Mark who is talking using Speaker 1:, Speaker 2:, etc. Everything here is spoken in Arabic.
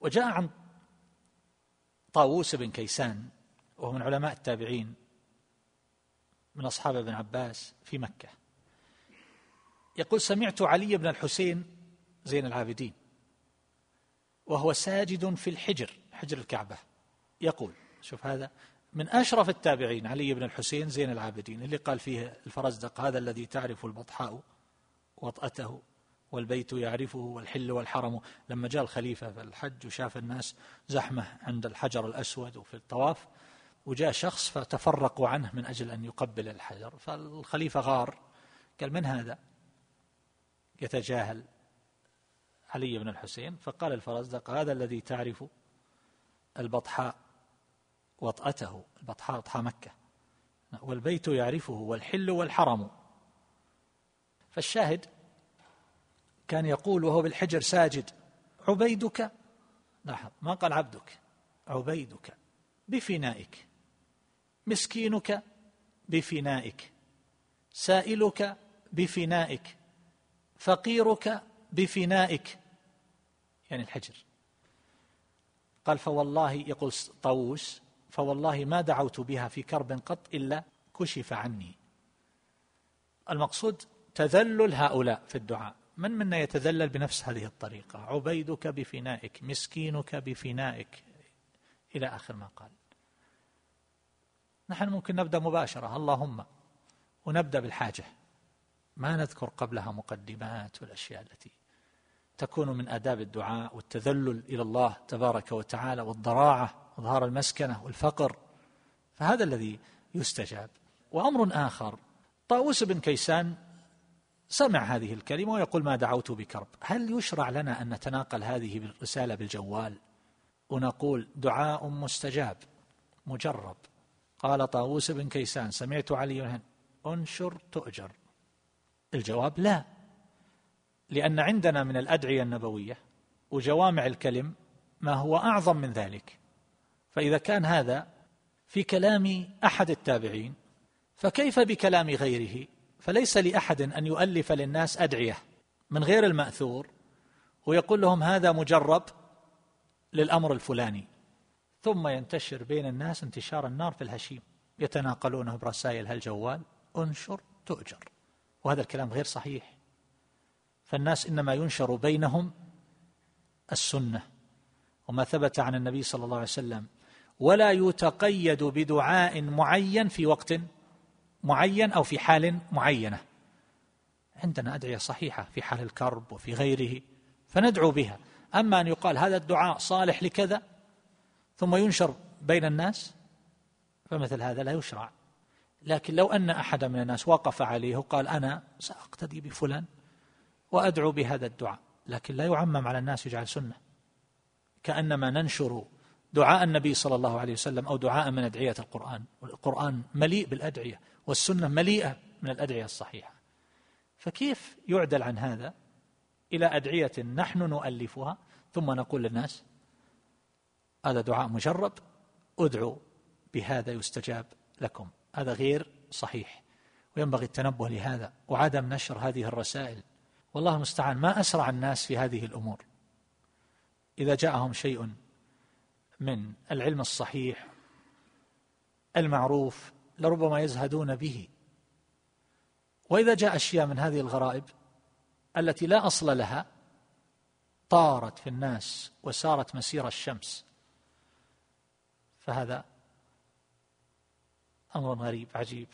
Speaker 1: وجاء عن طاووس بن كيسان وهو من علماء التابعين من أصحاب ابن عباس في مكة. يقول سمعت علي بن الحسين زين العابدين وهو ساجد في الحجر حجر الكعبة. يقول شوف هذا من أشرف التابعين علي بن الحسين زين العابدين اللي قال فيه الفرزدق هذا الذي تعرف البطحاء وطأته والبيت يعرفه والحل والحرم. لما جاء الخليفة في الحج وشاف الناس زحمة عند الحجر الأسود وفي الطواف وجاء شخص فتفرقوا عنه من أجل أن يقبل الحجر. فالخليفة غار قال من هذا؟ يتجاهل علي بن الحسين. فقال الفرزدق هذا الذي تعرف البطحاء وطأته البطحاء وطحاء مكة. والبيت يعرفه والحل والحرم. فالشاهد كان يقول وهو بالحجر ساجد عبيدك؟ لاحظ ما قال عبدك؟ عبيدك. بفنائك. مسكينك؟ بفنائك. سائلك؟ بفنائك. فقيرك؟ بفنائك. يعني الحجر. قال فوالله يقول طاووس فوالله ما دعوت بها في كرب قط إلا كشف عني. المقصود تذلل هؤلاء في الدعاء. من منا يتذلل بنفس هذه الطريقة؟ عبيدك بفنائك مسكينك بفنائك. إلى آخر ما قال. نحن ممكن نبدأ مباشرة. اللهم ونبدأ بالحاجة. ما نذكر قبلها مقدمات والأشياء التي تكون من آداب الدعاء والتذلل إلى الله تبارك وتعالى والضراعة إظهار المسكنة والفقر. فهذا الذي يستجاب. وأمر آخر. طاووس بن كيسان سمع هذه الكلمة ويقول ما دعوت بكرب هل يشرع لنا أن نتناقل هذه الرسالة بالجوال؟ ونقول دعاء مستجاب مجرب قال طاووس بن كيسان سمعت علي انشر تؤجر. الجواب لا لأن عندنا من الأدعية النبوية وجوامع الكلم ما هو أعظم من ذلك. فإذا كان هذا في كلام أحد التابعين فكيف بكلام غيره؟ فليس لأحد أن يؤلف للناس أدعية من غير المأثور ويقول لهم هذا مجرب للأمر الفلاني. ثم ينتشر بين الناس انتشار النار في الهشيم يتناقلونه برسائل هالجوال انشر تؤجر. وهذا الكلام غير صحيح. فالناس إنما ينشر بينهم السنة وما ثبت عن النبي صلى الله عليه وسلم. ولا يتقيد بدعاء معين في وقت معين أو في حال معينة. عندنا أدعية صحيحة في حال الكرب وفي غيره فندعو بها. أما أن يقال هذا الدعاء صالح لكذا ثم ينشر بين الناس فمثل هذا لا يشرع. لكن لو أن احد من الناس وقف عليه وقال أنا سأقتدي بفلان وأدعو بهذا الدعاء لكن لا يعمم على الناس يجعل سنة. كأنما ننشر دعاء النبي صلى الله عليه وسلم أو دعاء من أدعية القرآن. والقران مليء بالأدعية والسنة مليئة من الأدعية الصحيحة. فكيف يعدل عن هذا؟ إلى أدعية نحن نؤلفها ثم نقول للناس هذا دعاء مجرب ادعوا بهذا يستجاب لكم. هذا غير صحيح. وينبغي التنبه لهذا وعدم نشر هذه الرسائل. والله المستعان ما أسرع الناس في هذه الأمور. إذا جاءهم شيء من العلم الصحيح المعروف لربما يزهدون به. وإذا جاء أشياء من هذه الغرائب التي لا أصل لها طارت في الناس وسارت مسير الشمس. فهذا أمر غريب عجيب.